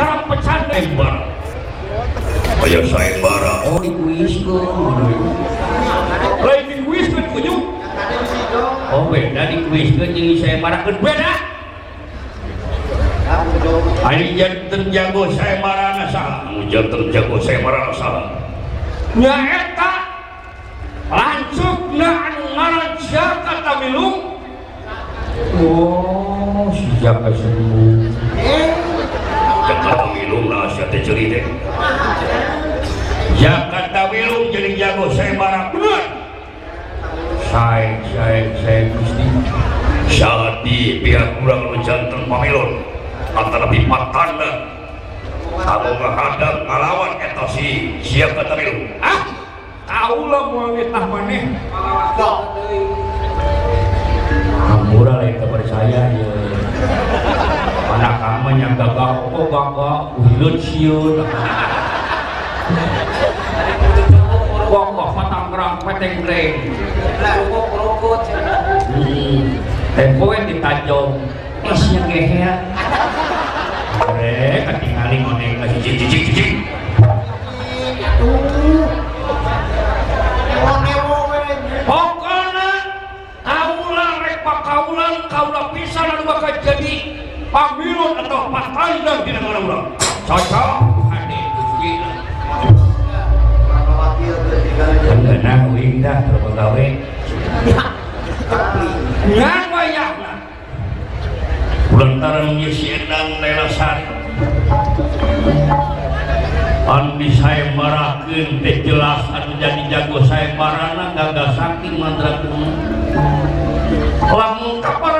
karang pecan Embara. Aya saembara. oh dikuiskeun lain dikuiskeun kunyuk oh beda dikuiskeun jeung sayembarakeun beda Ari janten jago saembara saha? Anu janten jago saembara saha? nya eta lancukna anu ngaran Jaka Tamilung oh si Jaka Sembuh Jakarta Wilung lah sia teh ceuri teh. Jakarta Wilung jadi jago saembara bener. saya saya saya Gusti Saat di pihak kurang janten pamilon antara pipatanda kamu menghadap ngalawan si siap kata Wilung. ah tahu lah mau ngetah maneh Hampura lain kepada saya ya anak kamu yang gagah oh gagah uhilut siun gagah patanggerang peteng greng hmm. tempo yang ditajong esnya geher Rek, ketinggalan ngoneng ke Cicik cicik cicik. pagwiron atau pakandang di negara urang cocok. Kenang windah terpegawai Ngan wayahna Lantaran mengisi endang Lela Sari Andi saya marakin teh jelas. Anu jadi jago saya marana gagal saking mantra lamun kapar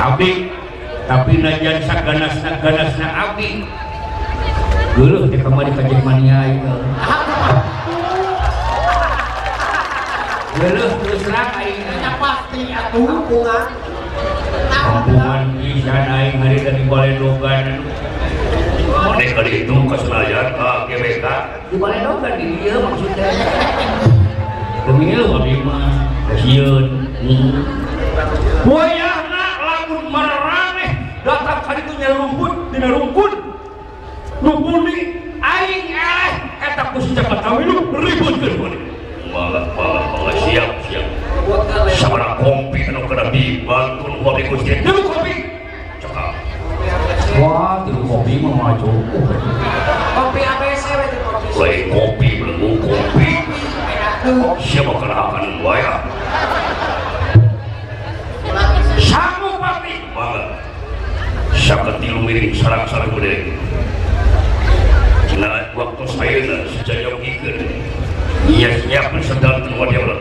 abdi tapi najan saganas ganasna abdi geuleuh teh kembali ka Jermania itu. Geuleuh terus terang aing pasti atuh hubungan kampungan pisan aing hari dari Balenogan Maneh kali itu ke Senayan ke GBK. di Balenogan di dia maksudnya. Demi lu abdi mah kasieun Wayahna lamun maraneh datang kali itu nyari rumput dina rumput numpuni aing eleh eta ku si Jakarta Wilu ributkeun maneh Malah malah malah siap siap. Sabara kompi anu kena dibantu kopi Gusti. Dulu kopi Cekal. wah tilu kopi mah maju kopi ABC we teh kopi Lain kopi belum kopi. Siapa kena akan waya? Sakit tilu miring sarang-sarang gede. Nah, waktu saya nah, sejak ikan. Iya, siap sedang keluar dia ulang.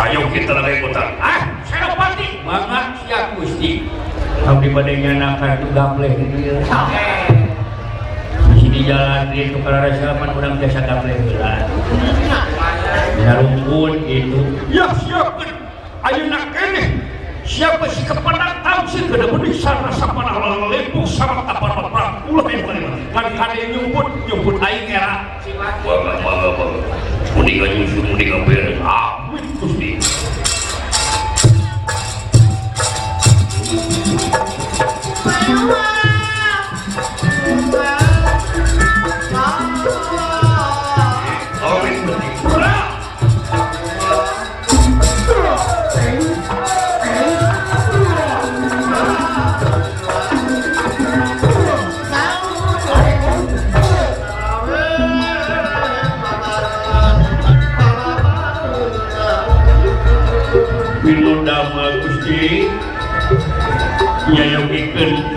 Sayang kita lagi putar. ah senopati banget siap gusti abdi bade nyanakan tu gapleh ya di jalan di itu karena siapan orang biasa gapleh dina rumpun itu ya siap ayeuna keneh siapa si kepenang tahu sih kada benih sarana sapana lempung sama tapar perang ulah yang mana kan kade nyumput nyumput aing era Bangga, bangga, bangga. Mendingan nyusul, mendingan beres. Amit Gusti.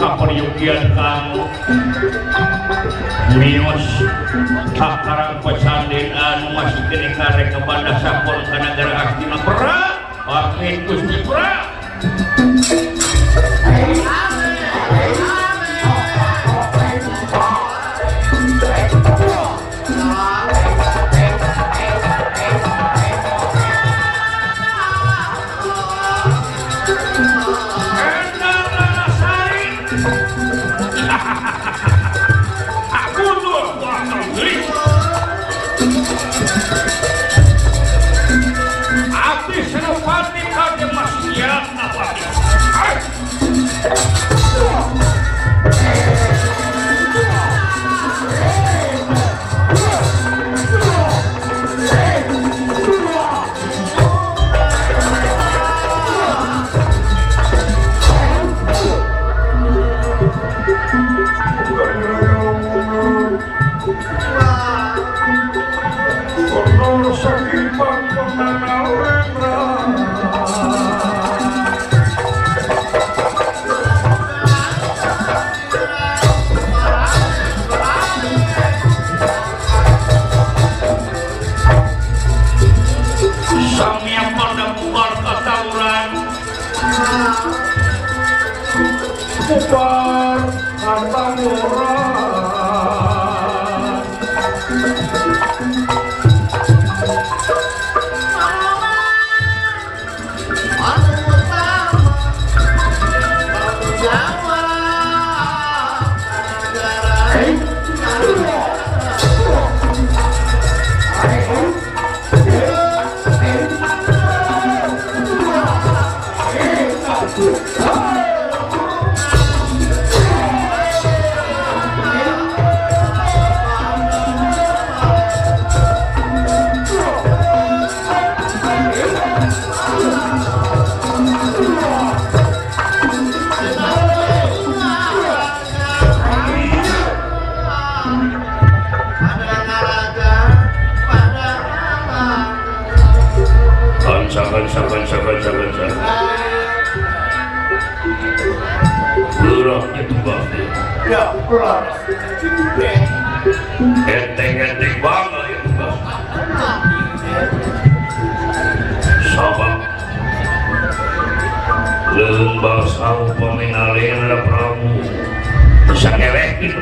kaperiukian kamu Mios sakarang pesandenan masih kini karek kepada sapol karena gara astina perak Pakai kusti perak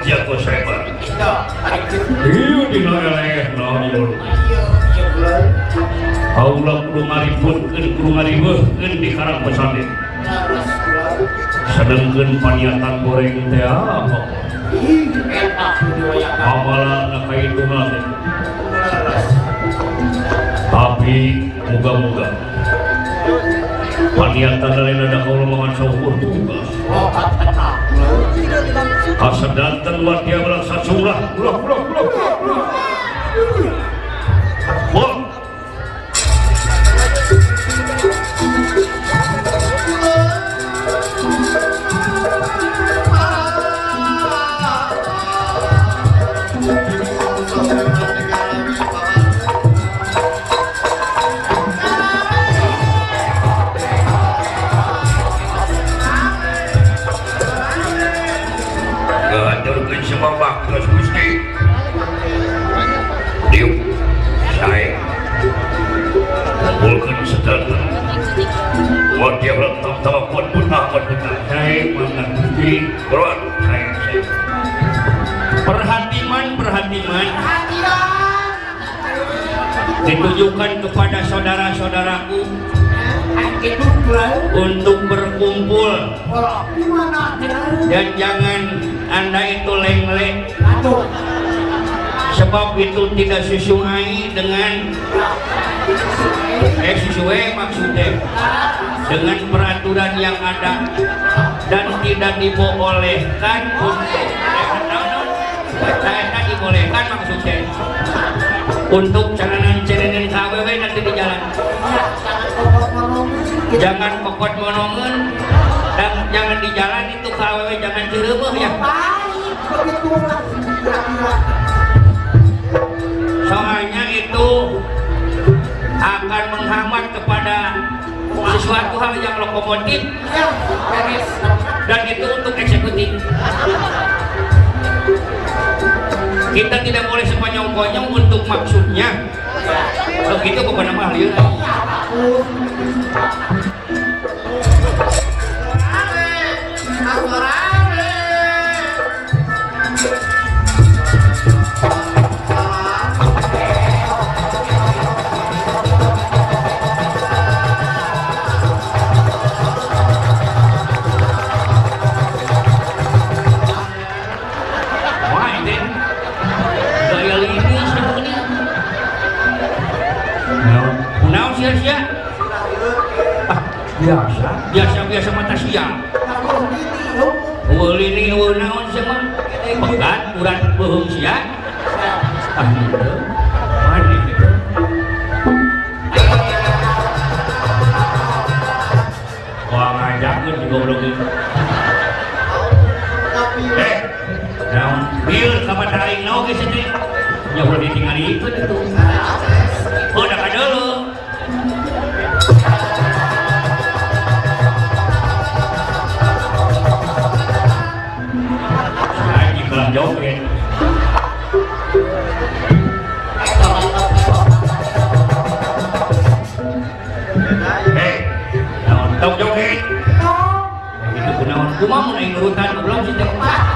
jago sebat iya dinoeleh naon yun Allah kudu ngaributkeun kudu ngaributkeun di karang pesantren sedengkeun paniatan goreng teh apa amalana kaidungna teh tapi moga-moga paniatan lain ada kaula mangan syukur tugas Asa danten buat dia melaksa surah. Bulak, bulak, bulak, Perhatiman, perhatiman ditujukan kepada saudara-saudaraku untuk berkumpul. Dan jangan anda itu lengleng. Sebab itu tidak sesuai dengan eh sesuai maksudnya dengan peraturan yang ada dan tidak dibolehkan untuk saya dibolehkan maksudnya. Untuk caranan-caranan KWW nanti di jalan. Jangan pokok monongan dan jangan di jalan itu KWW jangan diremeh ya. Soalnya itu akan menghambat kepada sesuatu hal yang lokomotif. Dan itu untuk eksekutif. Kita tidak boleh sepanjang konyong untuk maksudnya. Begitu kepada ya biasa mata siang ulini naon sama pegat urat bohong siang Wah ngajakin juga udah gitu. Eh, naon bil kapan hari nau geus teh. Ya udah ditinggal ikut itu. បងរៃគូតានរំលងចិត្តកបា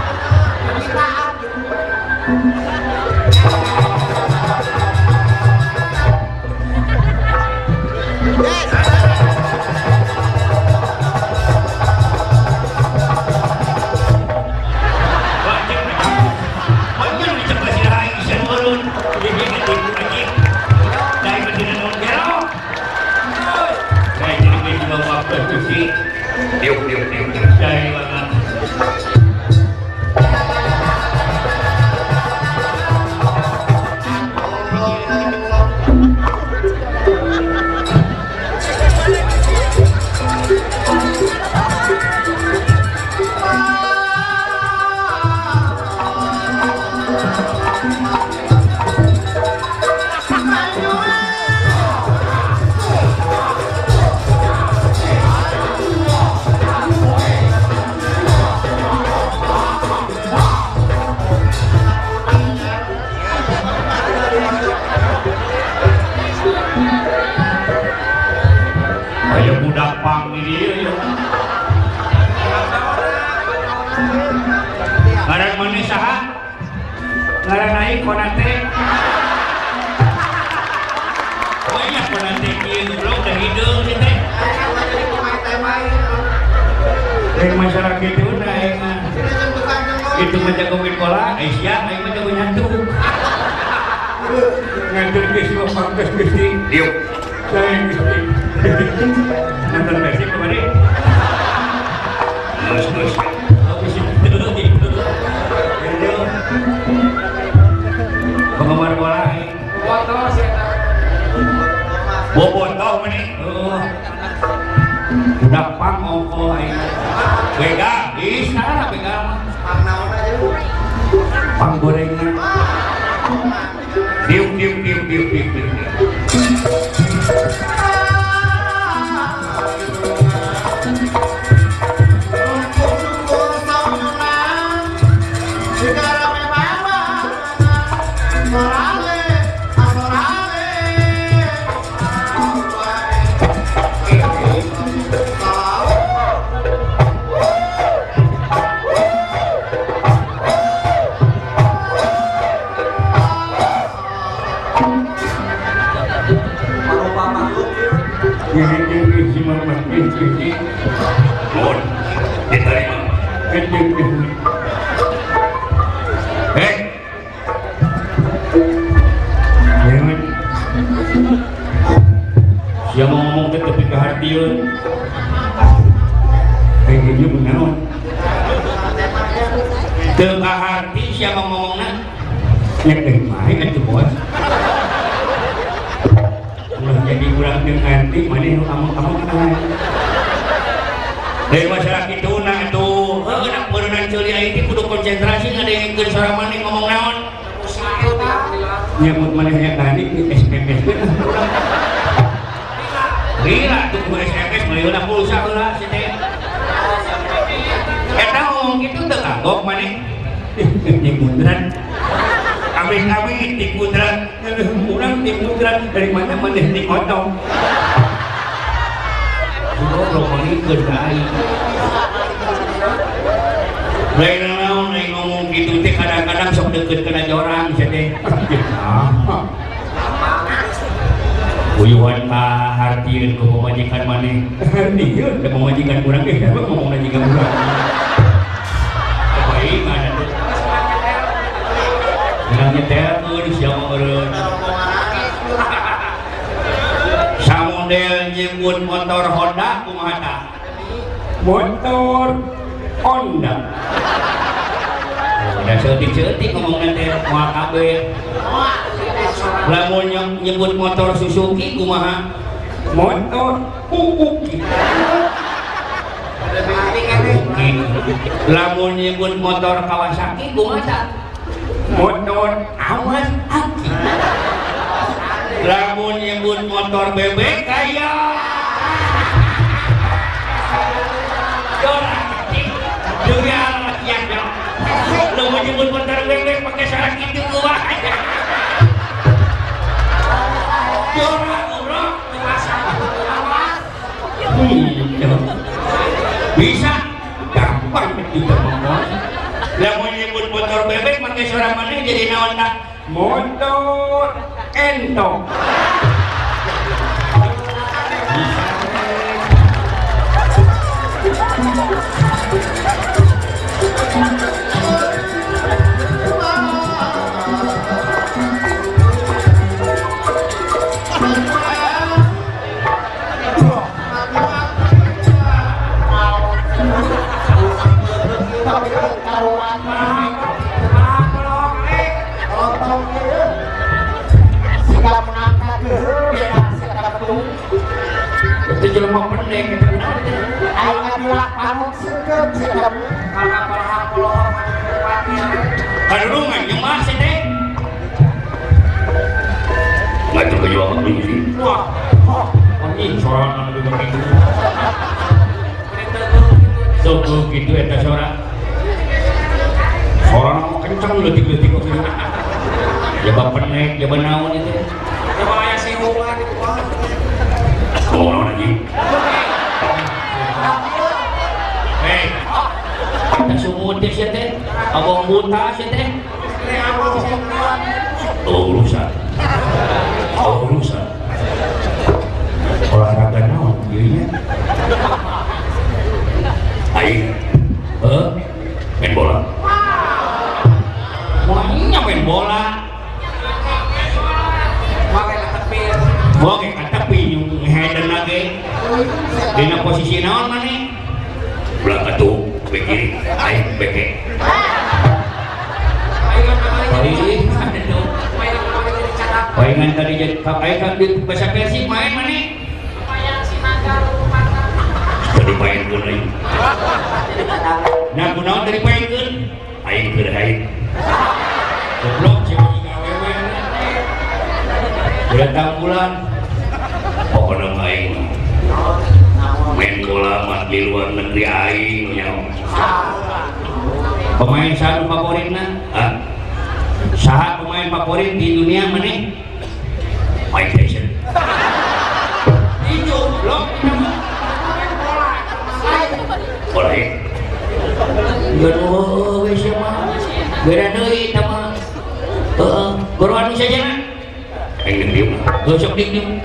Nang nyetelkeun sia meureun. Samudel nyebut motor Honda kumaha tah? Motor Honda. Udah seutik-seutik ngomong nanti moal kabeh. Lamun nyebut motor Suzuki kumaha? Motor. Suzuki. Lamun nyebut motor Kawasaki kumaha? Motor Kawasaki. Lamun nyebut motor bebek kaya. Alat yang jauh. Lamun nyebut motor bebek pakai syarat gitu kumaha? Jorang urang. Hmm, bisa gampang kita ngomong nyebut motor bebek pakai suara mana jadi naon tak motor entong kadurungan nyemas teh ngatur ke jawa dulu sih wah sorangan di begitu sok gitu sorangan Orang mau kencang letik-letik kok gitu. Jaba penek, jaba naon itu. ngomong lagi kita sumut teh sia teh, abang buta sia teh. oh urusan oh urusan Olahraga naon ieu nya? aing Heuh, main bola moalnya main bola. Kata pinyung headen lagi. Dina posisi naon maneh? Bek kiri aing beke Baik, aduh. Palingan tadi jadi kayak kan di bahasa Persib main mana? tadi main pun aing Nah, kunaon dari painkeun? aing keur Goblok sih jika awewe. Bulan pokoknya aing main bola mah di luar negeri aing nyawa Pemain satu favoritna? Hah? Saha pemain favorit di dunia mana? Mike Tyson Itu, blok. bola ya Gaduh, wes ya mah. Beda deui. Heeh, baru anu saja aing dieu Gosok dik.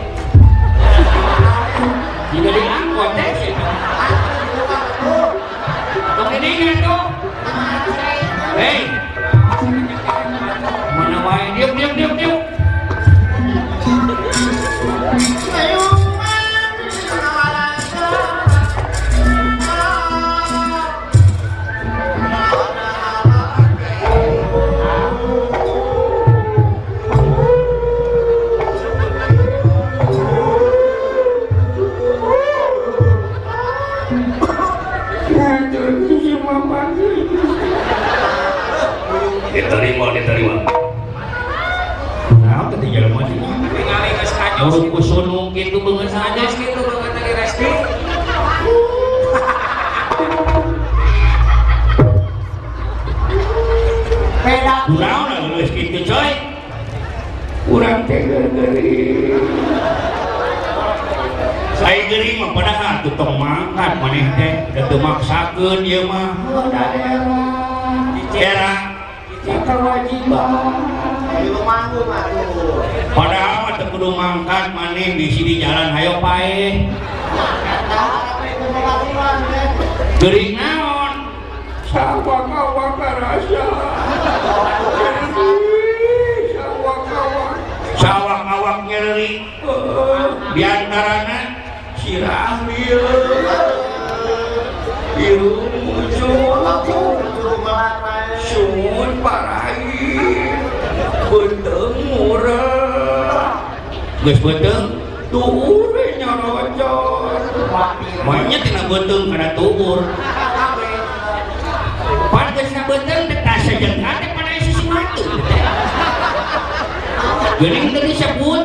Geuning teh disebut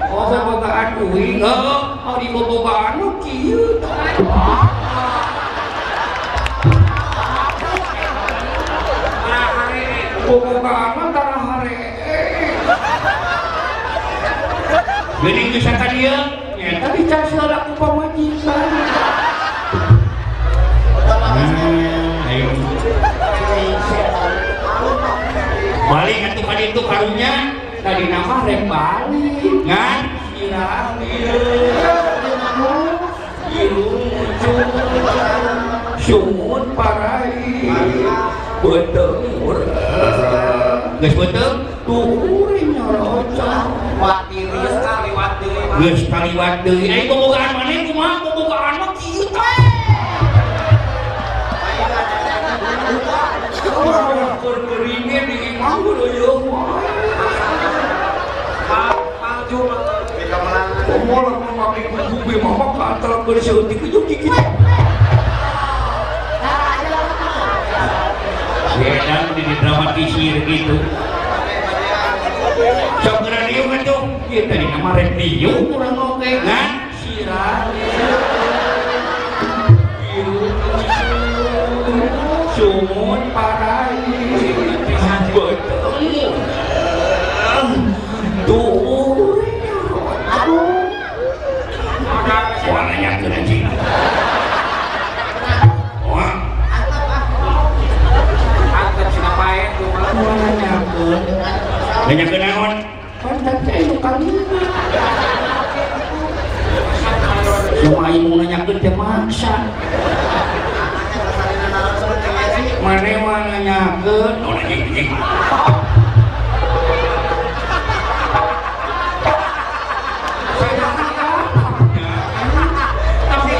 bobogaan uing oh oh di bobogaan mah kieu. Bobogaan mah tara hare Geuning geus ka dieu nyata dicas heula ku pamajikan balik atuh ka ditu karunya tadi nama rek balik. Ngan? Sirah sumut parai. Betul. Geus betul? Turi nyorocan wati rius kaliwat deui geus kaliwat deui ai bobogaan maneh kumaha? Bobogaan mah kieu teh. Komo lamun mami kubu mama kantor berseutik itu gigit. Sedang di dramatisir gitu. Sok radio kan tuh, ya tadi nama radio kurang oke kan? Sirah. Biru. Sumut parai. Banyak ke naon? Kontak saya. Cuma ibu nanyakeun teh maksa. Mane mah nanyakeun, oh anjing. Tapi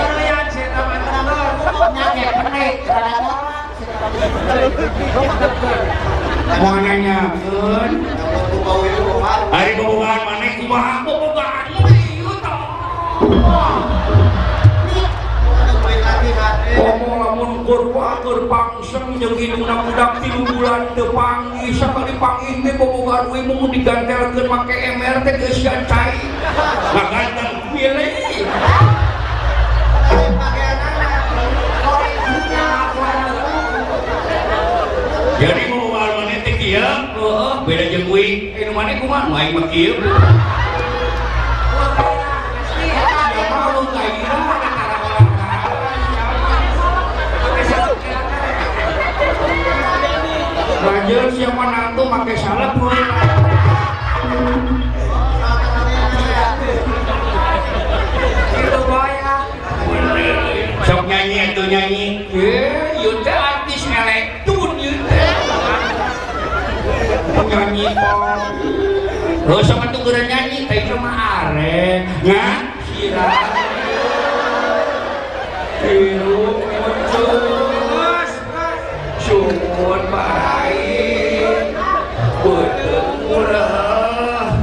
hari bobogan maneh kumaha bobogan. Komo lamun kurwa keur pangsem jeung hidungna budak bulan teu panggih sakali panggih teh bobogan we mun digantelkeun make MR teh geus pilih. Jadi maneh teh kieu, heeh, beda jeung kuing. Eh nu maneh kumaha? Nu aing mah. Ya siapa nantu pakai salep. Sok nyanyi atau nyanyi. Eh, yun Nyanyi. Oh, sama tuh geura nyanyi, teh itu mah arek. Ngan, sirah. Biru muncul. Parai. Beteng murah.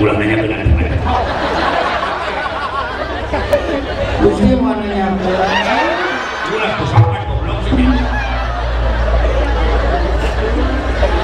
Pulang nanya ke Gusti mana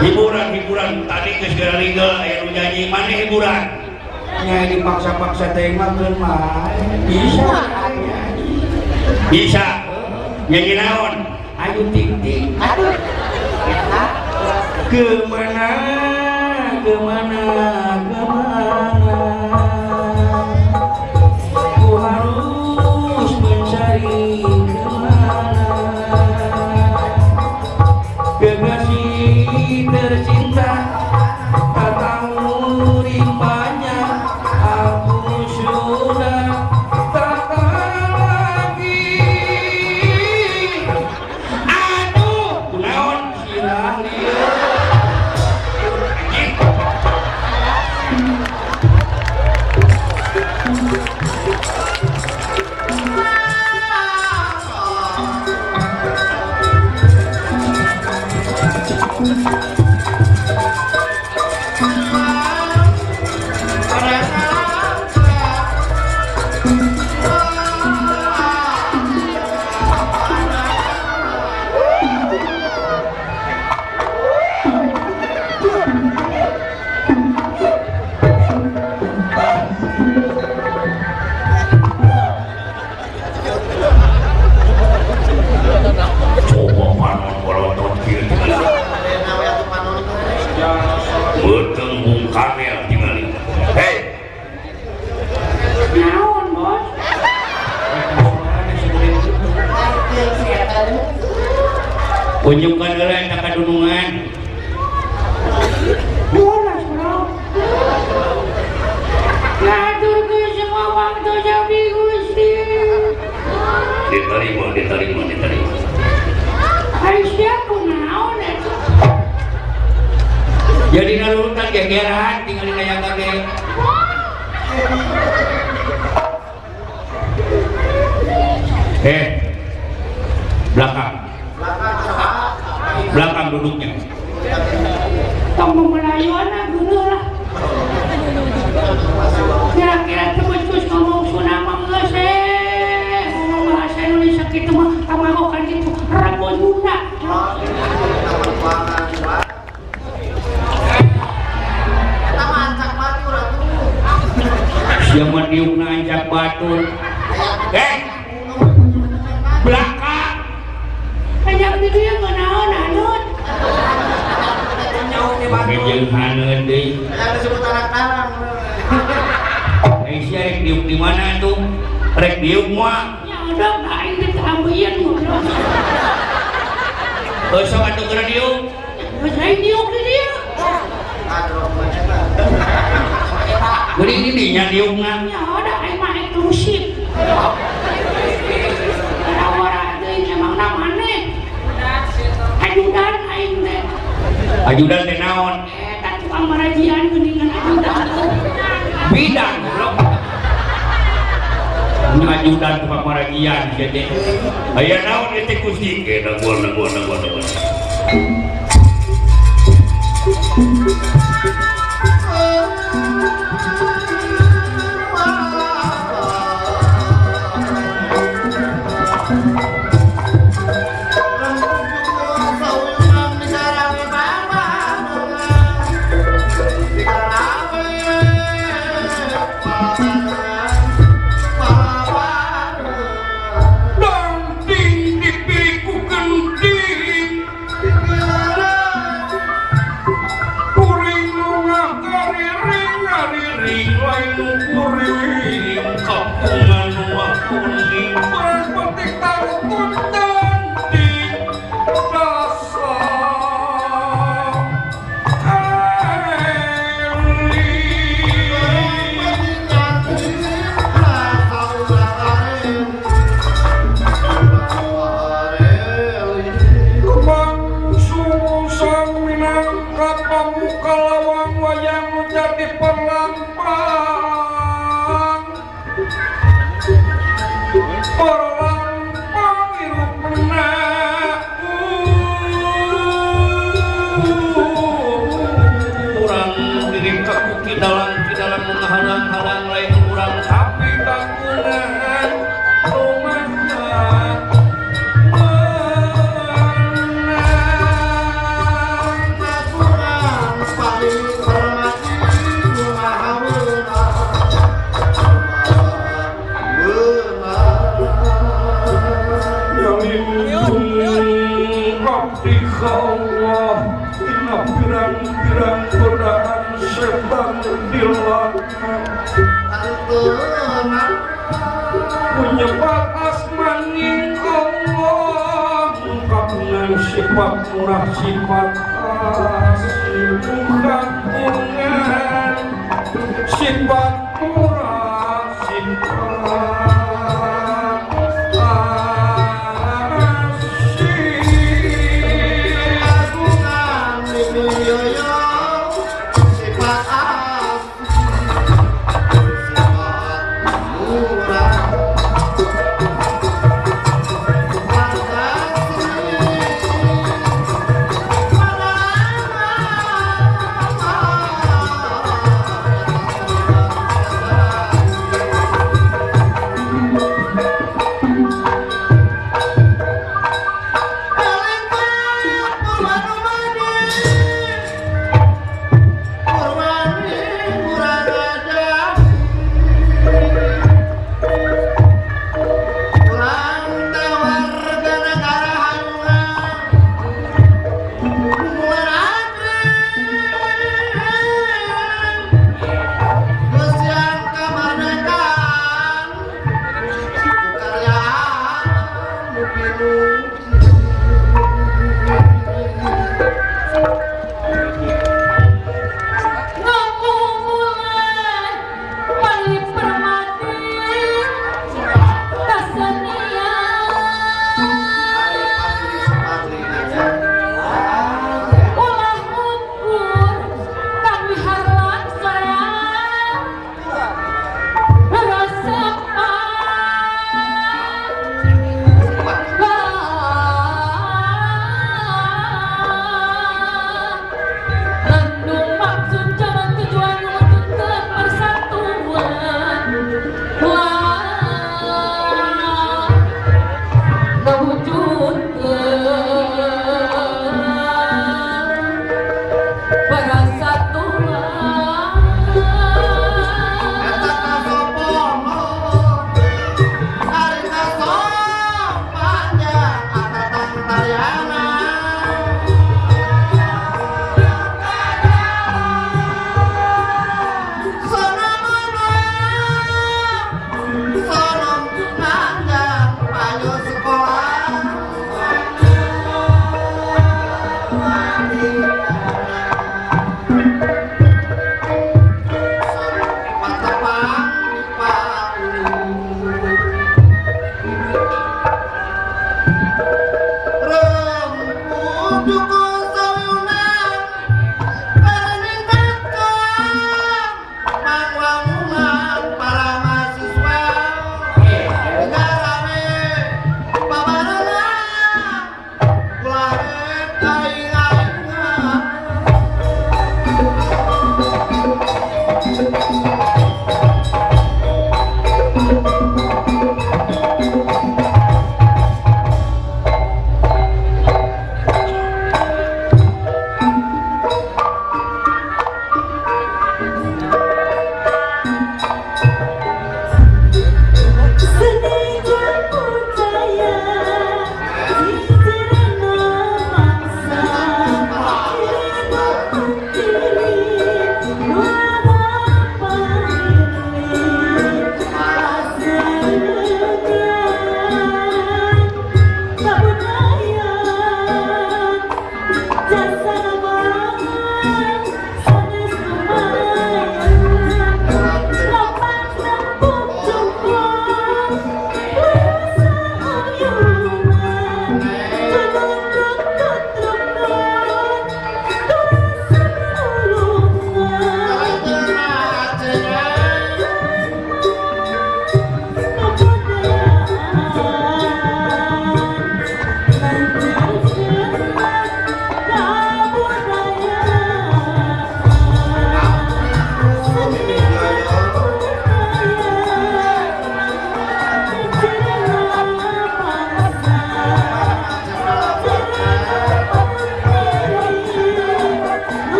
hiburan tadi ke yang lu nyanyi mana hiburan? nyanyi dipaksa-paksa teh mah keun mah bisa Bisa. Nyanyi naon? ayo ting ting. Aduh. Ke mana? Ke mana diterima diterima diterima Hari siapa naon? Jadi nalurutan gegeran tinggal di daya gage. Eh, belakang. Belakang duduknya. Kamu Melayu anak dulu lah. Kira-kira terus ngomong Sunama nggak sih? Ngomong bahasa Indonesia gitu mah, tamago kan gitu. Rambut Sunda. Siapa diuk nanjak batur. Eh, belakang. Kayak gitu ya nggak naon anut. Ngejeng haneun deui. Eh, si rek diuk di mana tuh? Rek diuk moal. Ya udah, nah ini tambahin ngobrol. Eh, sok atuh keur diuk. Saya diuk di Beri ini dinya diukna. Ya udah, aing mah eksklusif. Orang-orang aja emang namanya. Ajudan aing teh. Ajudan teh naon? Eh, tak tukang marajian geningan ajudan. Bidang, goblok. Ini ajudan tukang maragian jadi. aya naon itu kusti ke naguan naguan naguan naguan sifat murah sifat ah, ilmu hatinya sifat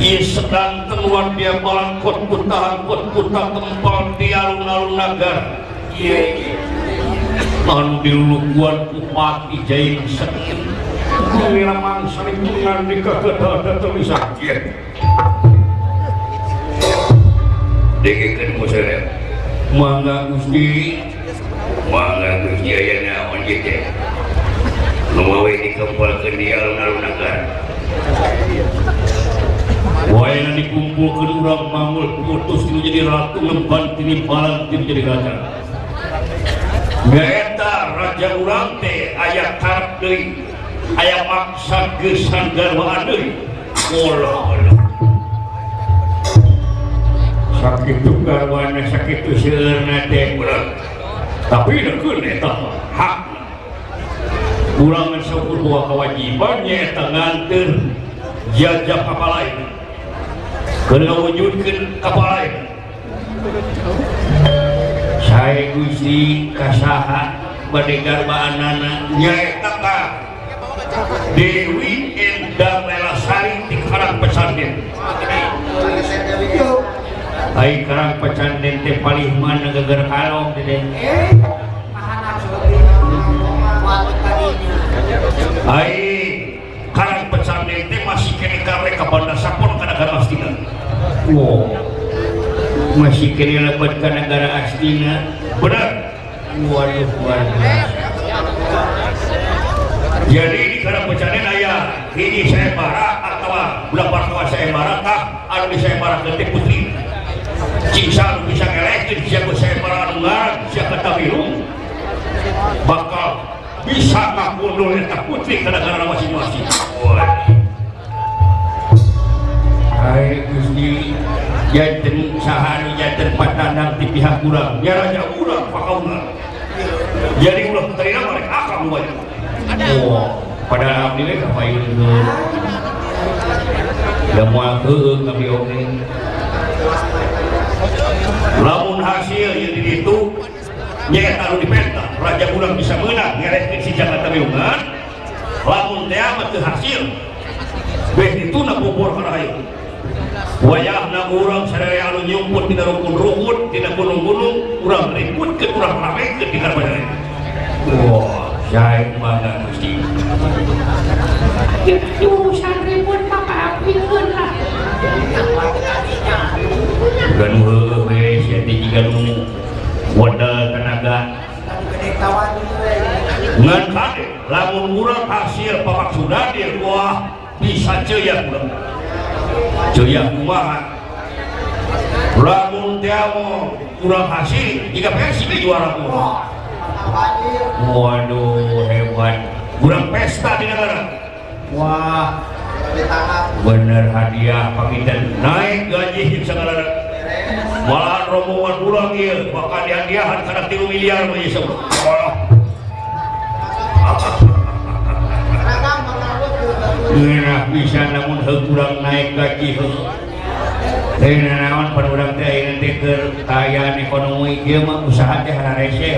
Ia sedang keluar dia balangkot kutahan kot kuta tempal di alun-alun nagar Anu dilulukuan kupati jahit sakit Kira mangsa lingkungan di kagak ada tulisan Iya. Dengekeun museureun. Mangga Gusti dikumpulkan orang mamul putus itu jadi ratu ngeban tini balang tini jadi raja Eta raja urang teh ayah karep deui ayah maksa gesan garwaan deui mulah sakit garwana sakit itu na teh urang tapi dekun eta hak. Kurang mensyukur dua kewajibannya nyata nganter. Jajak kapal lain. Kena wujudkan kapal lain. Saya gusti kasaha mendengar baanana nyaeta ka Dewi Endah Melasari di karang pesantren Hai karang pecan dente paling mana geger kalong dede. Hai karang pecan dente masih kini karek ke bandar sapon karena gara astina. Wow. Masih kini lebat karena gara astina. Benar. Waduh waduh jadi di karena pecanin ayah ini saya marah atau bulan partua saya marah kah anu saya marah ganti putri Cisa bisa elektrik, bisa bersepara dengan, bisa kata biru. Bakal bisa ngakudul eta putri ke negara masing-masing. Hai Gusti, janten sahari janten patanang di pihak kurang. Ya raja kurang, pakaulah. Jadi ulah putrina mereka akan lumayan. Oh, pada alhamdulillah kapain dulu. Ya muak kami oke. Lamun hasil yang di itu nyaeta anu dipenta raja urang bisa menang. Ngereskeun si Jakarta Biungan lamun teh amat hasil beh itu na bobor kana hayu wayahna urang sadaya anu nyumput dina rukun-rukun dina gunung-gunung urang ribut ke urang ramekeun di karbanare wah saya bangga Gusti. Di urusan ribut maka apikeun lah. dan heueuh we sia teh jiga nu modal tenaga. Ngan kade lamun urang hasil pamaksudan dia wah bisa ceyak urang ceyak kumaha lamun mau kurang hasil jika Persib juara urang waduh hebat. Kurang pesta di negara. Wah bener hadiah pakitan naik gaji segala. Malah rombongan pulang iya. Maka dihadiahan karena tiga miliar bagi semua. Gerah bisa namun kurang naik gaji Tena naon pan urang teh ayeuna teh keur kaayaan ekonomi ieu mah usaha teh rese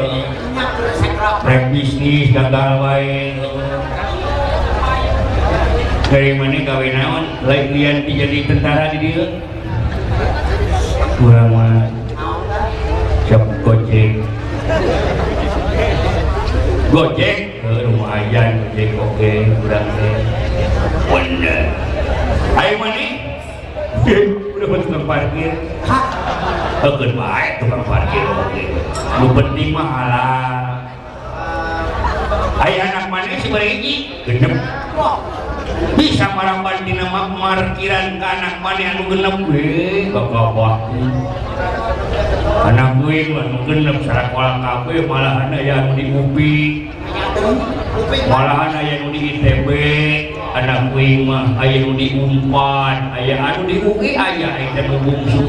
rek bisnis gagal wae Dari mana gawe naon? Lain lian jadi tentara di dieu. Kurang mah cap gojek. Gojek, heuh lumayan gojek oke urang teh. bener Ayo mani. Udah buat tukang parkir. Ekeun bae tukang parkir oke Lu penting mah halal. Ayo anak mana sih beriji? Genep. bisa marapan di nama markiran ke anak mana anu genep we bapak anak gue anu genep sarakola kafe malahan aya anu di UPI malahan aya anu di ITB anak gue mah aya anu di UNPAD aya anu di UI aya eta nu bungsu.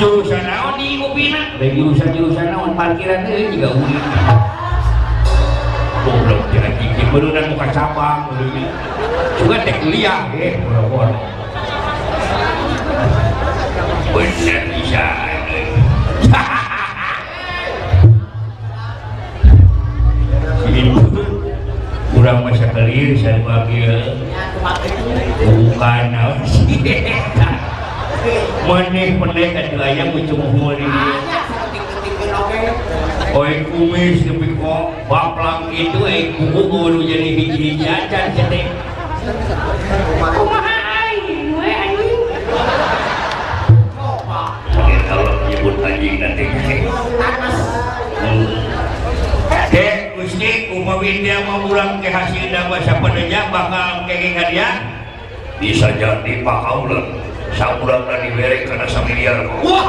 Jurusan naon di UPI na da jurusan-jurusan naon? Parkiran euy juga UI goblok jadi kieu beureunan muka cabang beureunan juga teh kuliah bener bisa kurang masa kelir saya bagi bukan naon sih maneh pendek atuh aya muncul muhul di dieu Oi kumis tapi kok baplang itu eh kuku jadi hiji-hiji acan dia mau ulang ke hasil dan bahasa pedenya bakal kenging bisa jadi pakaulan sakurang dan diberi karena samiliar Wah,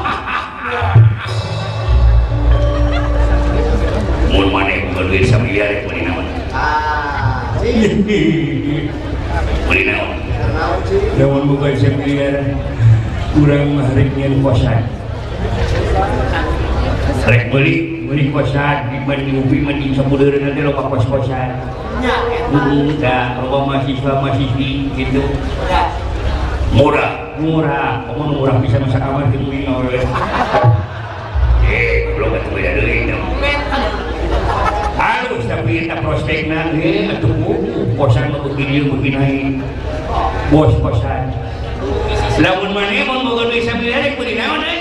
mun maneh bukan duit samiliar ya beli naon Lawan bukan sembilan kurang mahrek nyen kosan. Rek beli beli kosan di mandi ubi mandi sabudeureuh nanti loba kos-kosan. Enggak, loba mahasiswa mahasiswi gitu. murah. Murah, kamu murah bisa masak kamar gitu ini oleh. eh belum ketemu ya deui Halus tapi kita prospekna eh atuh mah begini begini bos kosan. Lamun mana mau duit sambil rek beli naon eh?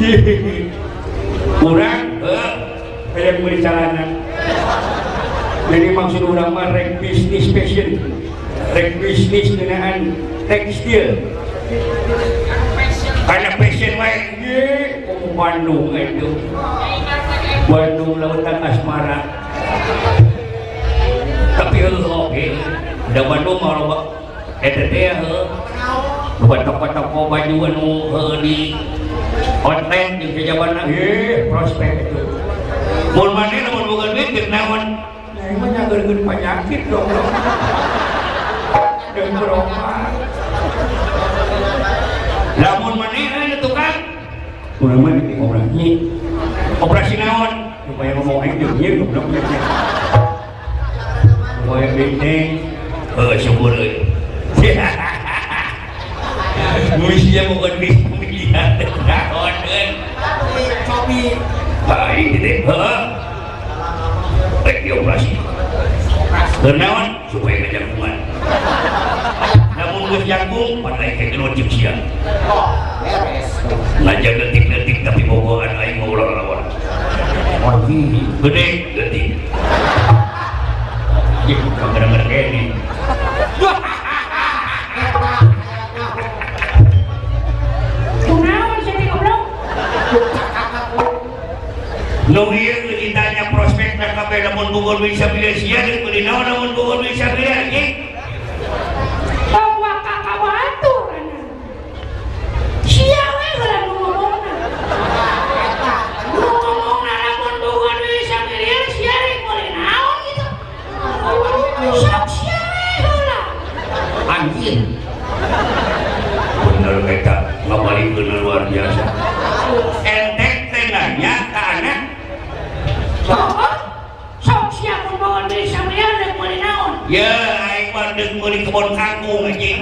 Kurang, eh, kayak beli celana. Jadi maksud orang mah rek bisnis fashion, rek bisnis dengan tekstil. Karena fashion wae, ye, Bandung itu. Bandung lautan asmara. Tapi oke da Bandung mah loba eta teh heuh loba toko-toko baju anu di outlet jeung sajabana eh prospek itu mun maneh lamun boga duit Nah, mah nyageurkeun penyakit dong dong. Dan berobat. lamun maneh aya tukang Udah mah di operasi. operasi naon Supaya ngomong aing jeung ieu goblok nya. Supaya benteng. heuh syukur euy Musia boga duit miliar naon euy Hai gede heuh Eh, dioperasi Keur naon supaya ngajangkungan namun geus jangkung pada kayak kena wajib siang ngajak detik-detik tapi bohongan aing ngobrol lawan Wajib. gede detik Ya, kadang-kadang kene. Kunaon sih goblok? nu ieu ditanya prospek na kabeh lamun bogor bisa pilih naon lamun bogor bisa pilih anjing Bawa kakak batur Sia we heula nu ngomongna. Nu ngomongna lamun boga duit samiliar sia rek meuli naon gitu. Sok sia we heula. Anjing. bener eta ngabalikeun luar biasa entek teh nanya ka anak Oh, sok sia mun boga duit samiliar rek meuli naon. ya aing meuli kebon kangkung anjing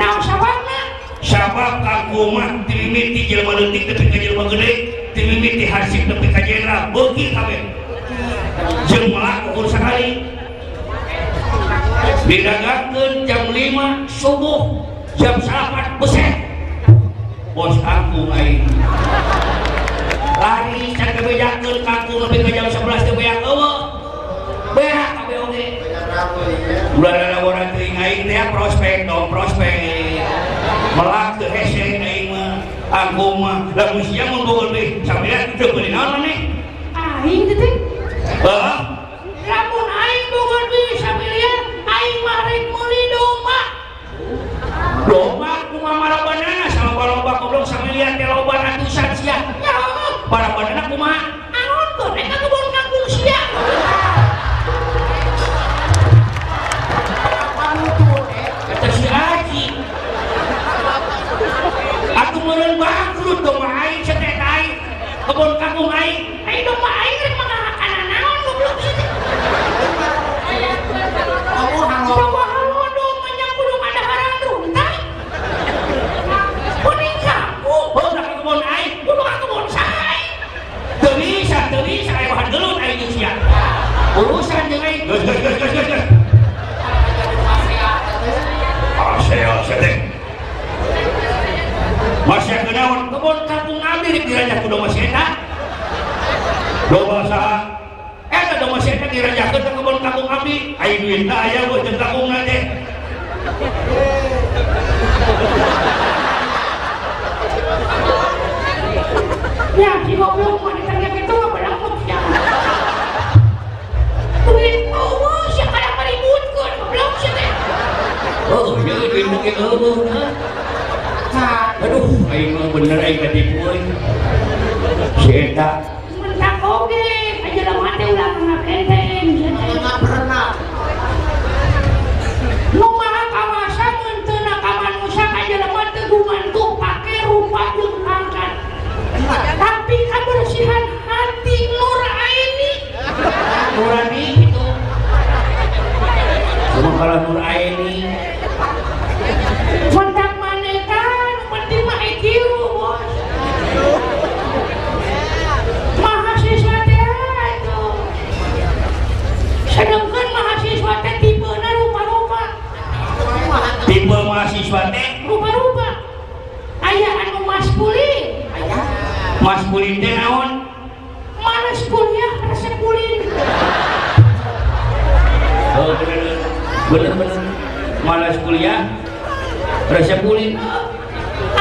Naon sababna? sabab kangkung mah timimiti jelema leutik tapi ka jelema gede timimiti hasib tapi ka jenderal. Beuki kabeh melak ukur sakali didagangkeun jam 5 subuh jam 4 beset. Bos kangkung aing lari can kebejakeun kangkung lebih ke jam 11 teh beak eueuh beak kabeh oge ada orang teuing aing teh prospek dong prospek. Melak teu hese aing mah kangkung mah. Lamun sia mun boga deui sampeyan teu beuli naon maneh Aing teh teh. heeh Lamun aing boga duit samiliar, aing mah rek meuli domba. Loba kumaha marabanana sama baloba goblok. Samiliar teh loba ratusan sia. Ya, Marabanana kumaha? Bangkrut dong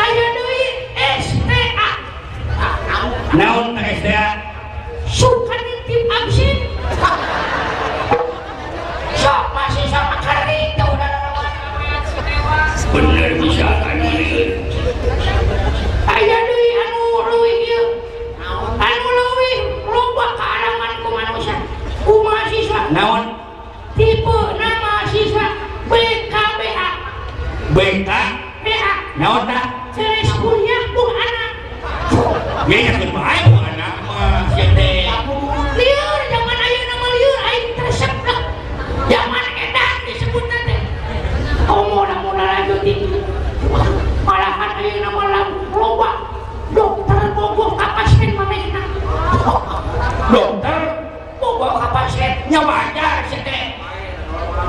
ayo deui STA naon teh STA suka nitip absen sok masih sama kari teu udah bener bisa kan ayo deui anu leuwih ieu anu, anu leuwih loba kaaraman ku manusia. Ku mahasiswa. Naon? Tipe nama siswa BKBA. BK Naon? Ceres kuliah buh anak. Ya ya kan bae buh anak mah sia teh. Lieur zaman ayeuna nama lieur aing terseplek. Zaman edan disebutna teh. Komo da mun lanjut itu. Malahan ayeuna nama lagu loba. Dokter bogoh ka pasien manehna. Dokter bogoh ka pasien nya wajar sia teh.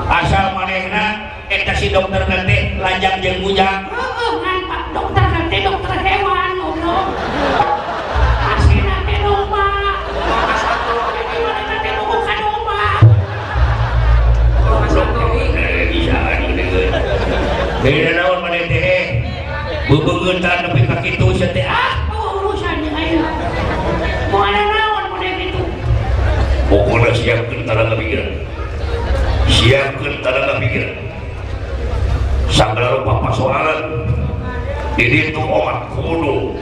Asal manehna eta si dokter nanti lajang jeung bujang. Beda naon maneh teh bebeungetan nepi ka kitu sia teh ah! Oh, urusan yang ayo. Mau ada naon model itu? pokoknya siapkan tenaga pikiran. Siapkan tenaga pikiran. Segala rupa persoalan ini tuh omat kudu.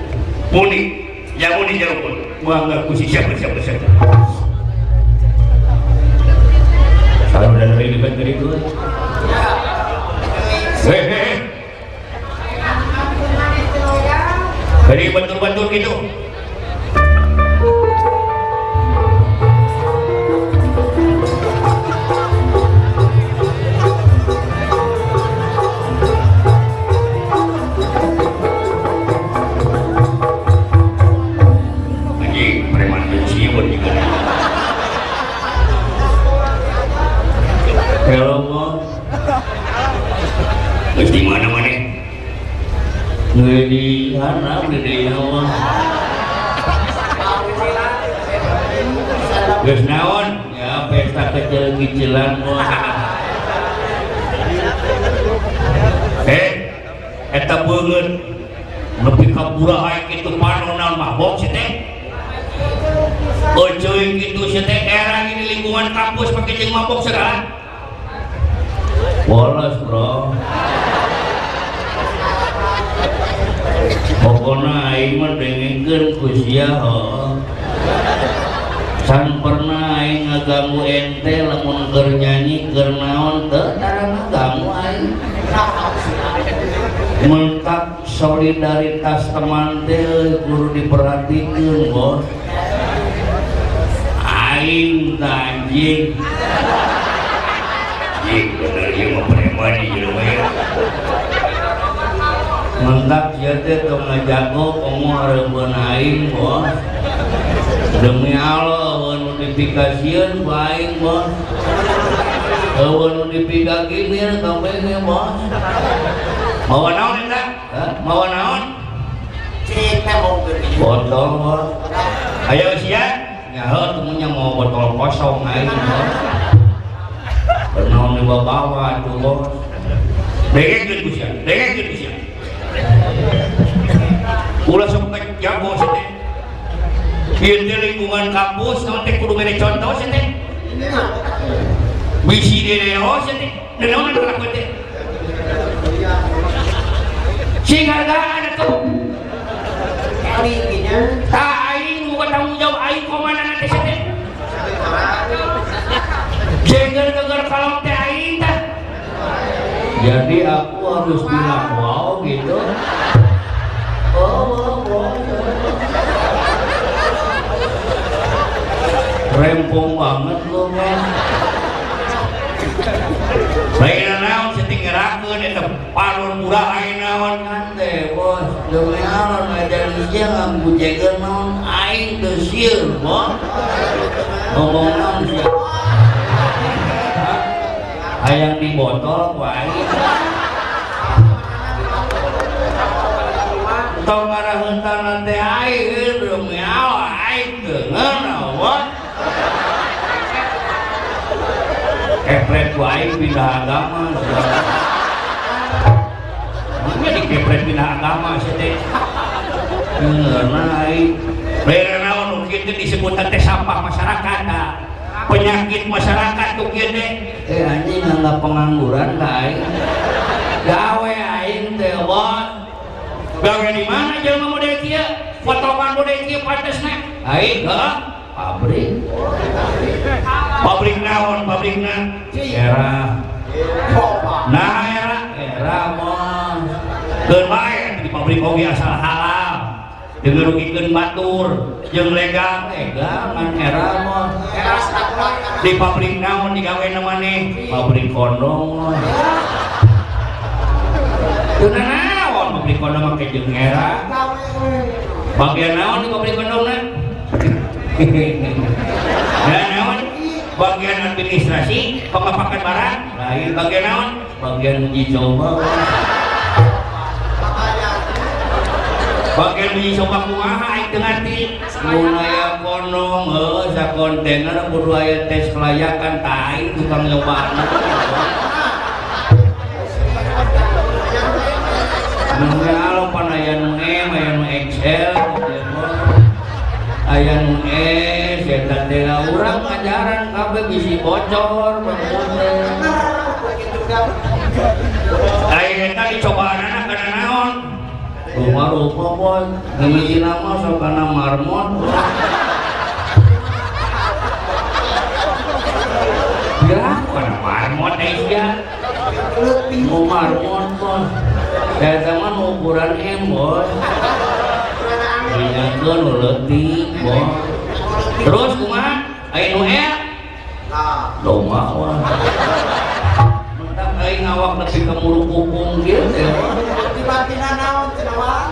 Muni yang muni jauh pun. Bangga kusi siapa siapa siapa Kalau udah dekat dari itu, melhor. Mah. eh eta beungeut nepi ka buraha kitu panonan mabok si teh Ocoy gitu si teh era ini lingkungan kampus pakai jeung mabok segala Bolos bro. Pokoknya aing mah dengengkeun ku sia heuh. San ngaganggu ente lamun keur nyanyi keur teu tara ngaganggu aing. Mentak solidaritas teman teh euy, kudu diperhatikeun bos. Aing teh anjing Jing bener ieu mah preman ieu mah ya Mentak dia teh tong ngajago komo hareupeun aing bos. Demi Allah eueun nu dipikasieun ku aing bos. Eueun nu dipikakimir kabeh bos. Mawa naon eta? Hah? Mawa naon? Botol bos. Ayo sia Nyaho temunya mau botol kosong aing bos. Pernah di bawah tuh bos. Dengekeun ku sia, dengekeun ku sia Ulah sok jago si teh Ieu teh lingkungan kampus naon teh kudu mere contoh si teh. Bisi dedeo si teh. Nenaon kelakuan teh. Sing hargaan atuh Tak aing bukan tanggung jawab aing komandan nanti si teh. Jengger-geger kalong teh aing tah Jadi aku harus bilang wow gitu. Oh, wow, wow. rempong banget lo men. Saya naon setinggi ragu di depan murah aing naon kan teh bos. Demi alon ada lija nganggu jaga naon aing desir bos. Ngomong naon ayang di botol ku aing? Tong ngarahentan nanti aing eh, demi alon aing dengar naon Kepret ku aing pindah agama. Mana di kepret pindah agama sih teh? Karena aing kieu teh disebut teh sampah masyarakat tah. Penyakit masyarakat tuh teh. eh anjing nganggap pengangguran ka aing. Gawe aing teh bos. Gawe di mana jelema model kieu? Potongan model kieu patesna. Aing heeh pabrik. Pabrik naon pabrikna? Era Nah era era. Keur bae di pabrik oge asal halal. Dengan rugikan batur, jeung legal, legal kan era mah. Di pabrik naon digawe namanya? Pabrik kondom. Teu naon pabrik kondom mah ke jeung era. Bagian naon di pabrik kondom na? Ya naon? Bagian administrasi, pengapakan barang, lain bagian naon? Bagian uji coba. Bagian uji coba kumaha aing teu ngarti. Mun aya kondom, heuh kontainer kudu aya tes kelayakan tah aing tukang nyobana. Nunggu bisi bocor, bangun. Aya eta dicobaanana kana naon? Rupa-rupa boy, ngemisi nama sok kana marmot. Ya, kana marmot teh ya. Mau marmot boy. Saya sama ukuran M boy. Ingatkan letik boy. Terus kumaha? Ayo nu. Doma wah. Mentak aing awak nepi ka mulu kupung kieu teh.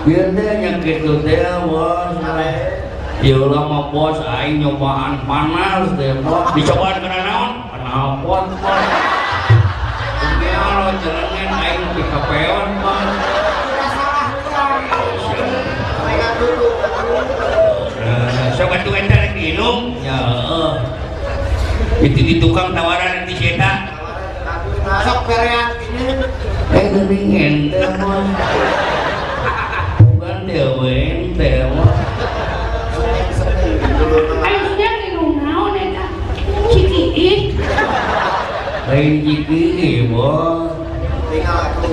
Biar deh nyakit tuh teh bos. Ya ulah mah bos aing nyobaan panas deh bos. Dicobaan kana naon? Panapot bos. Ya lo jalannya aing nepi ka peon bos. Sok atuh eta rek diinum. Ya. Itu di tukang tawaran di eta. Eh geuning ente. Bukan dewe ente bos. Ayo sudah minum naon eta? Cikiit. Lain jiki bos.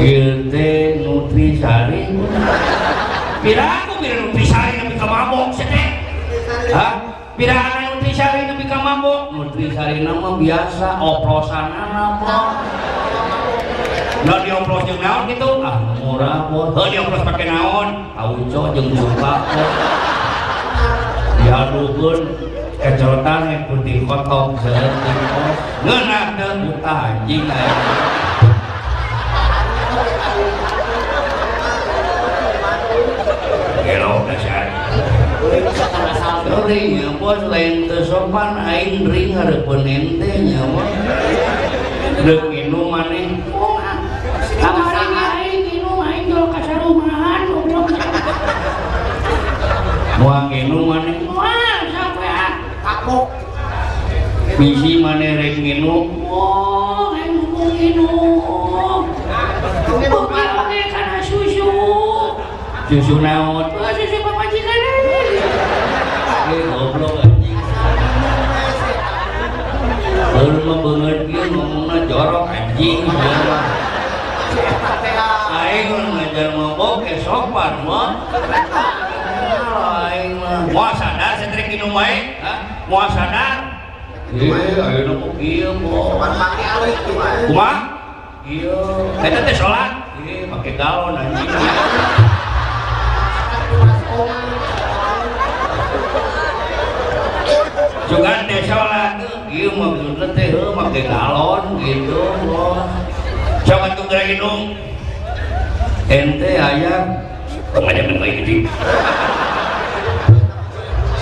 Ieu teh nutrisari. Pira aku pira nutrisari nepi ka mabok cenah. Hah? Pira nepi ka mabok? Nutrisari nama biasa oplosanana bos. Nah dioplos jeung naon gitu? Ah murah bos. Heuh dioplos pake naon? Auco jeung suka bos. Diadukeun kecerotan yang putih kotok seetik. Ngeunah teu buta anjing aya. ring bos lain teu sopan aing ring hareupeun ente nya bos deuk minum maneh Buang minum maneh. Wah, sampai kapok. Misi maneh rek minum. Oh, aing minum. Bukan pakai kana susu. Susu naon? Susu Eh goblok anjing. Mah ngomongna jorok anjing. Aing ngajar mabok ke sopan mah. Aing mah. Moal sadar setrik minum? Moal sadar? Ayeuna kok kieu kok. Kumaha? Iya. Eta teh salat? Eh, make galon anjing. juga desa lagi iya maksudnya teh pakai galon gitu loh sama tuh gerak hidung ente ayam pengajian yang lain gede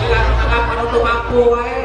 silakan apa untuk aku wae